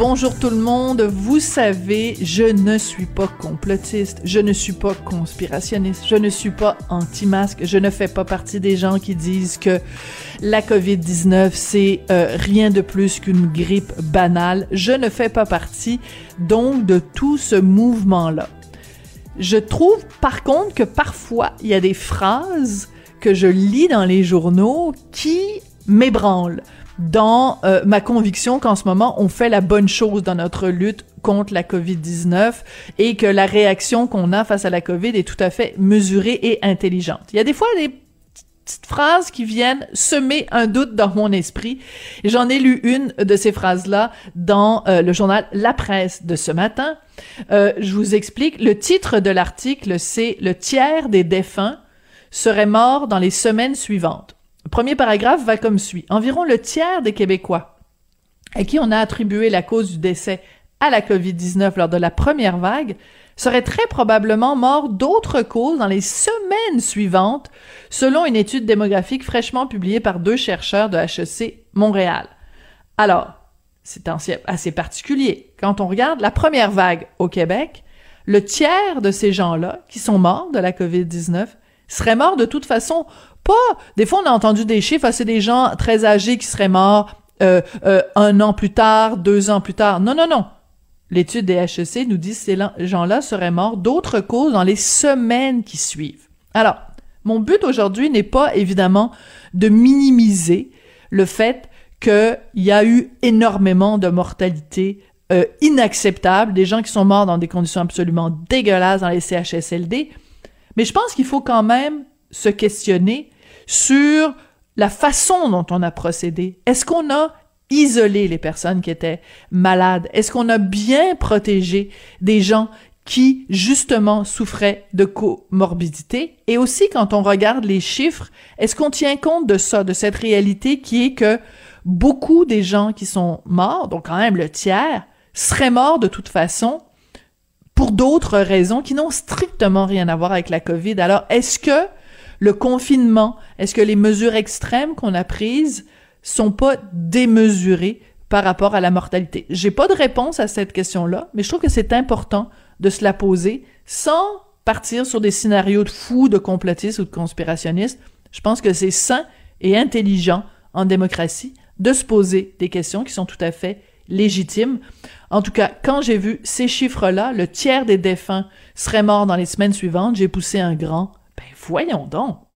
Bonjour tout le monde. Vous savez, je ne suis pas complotiste, je ne suis pas conspirationniste, je ne suis pas anti-masque, je ne fais pas partie des gens qui disent que la COVID-19 c'est euh, rien de plus qu'une grippe banale. Je ne fais pas partie donc de tout ce mouvement-là. Je trouve par contre que parfois il y a des phrases que je lis dans les journaux qui m'ébranlent dans euh, ma conviction qu'en ce moment, on fait la bonne chose dans notre lutte contre la COVID-19 et que la réaction qu'on a face à la COVID est tout à fait mesurée et intelligente. Il y a des fois des petites phrases qui viennent semer un doute dans mon esprit. J'en ai lu une de ces phrases-là dans euh, le journal La Presse de ce matin. Euh, je vous explique. Le titre de l'article, c'est Le tiers des défunts seraient morts dans les semaines suivantes. Le premier paragraphe va comme suit. Environ le tiers des Québécois à qui on a attribué la cause du décès à la COVID-19 lors de la première vague seraient très probablement morts d'autres causes dans les semaines suivantes, selon une étude démographique fraîchement publiée par deux chercheurs de HEC Montréal. Alors, c'est assez particulier. Quand on regarde la première vague au Québec, le tiers de ces gens-là qui sont morts de la COVID-19 seraient morts de toute façon pas. Des fois, on a entendu des chiffres, ah, c'est des gens très âgés qui seraient morts euh, euh, un an plus tard, deux ans plus tard. Non, non, non. L'étude des HEC nous dit que ces gens-là seraient morts d'autres causes dans les semaines qui suivent. Alors, mon but aujourd'hui n'est pas évidemment de minimiser le fait qu'il y a eu énormément de mortalité euh, inacceptable, des gens qui sont morts dans des conditions absolument dégueulasses dans les CHSLD, mais je pense qu'il faut quand même se questionner sur la façon dont on a procédé. Est-ce qu'on a isolé les personnes qui étaient malades? Est-ce qu'on a bien protégé des gens qui, justement, souffraient de comorbidité? Et aussi, quand on regarde les chiffres, est-ce qu'on tient compte de ça, de cette réalité qui est que beaucoup des gens qui sont morts, donc quand même le tiers, seraient morts de toute façon pour d'autres raisons qui n'ont strictement rien à voir avec la COVID. Alors, est-ce que le confinement, est-ce que les mesures extrêmes qu'on a prises sont pas démesurées par rapport à la mortalité? J'ai pas de réponse à cette question-là, mais je trouve que c'est important de se la poser sans partir sur des scénarios de fous, de complotistes ou de conspirationnistes. Je pense que c'est sain et intelligent en démocratie de se poser des questions qui sont tout à fait légitimes. En tout cas, quand j'ai vu ces chiffres-là, le tiers des défunts seraient morts dans les semaines suivantes, j'ai poussé un grand ben voyons donc.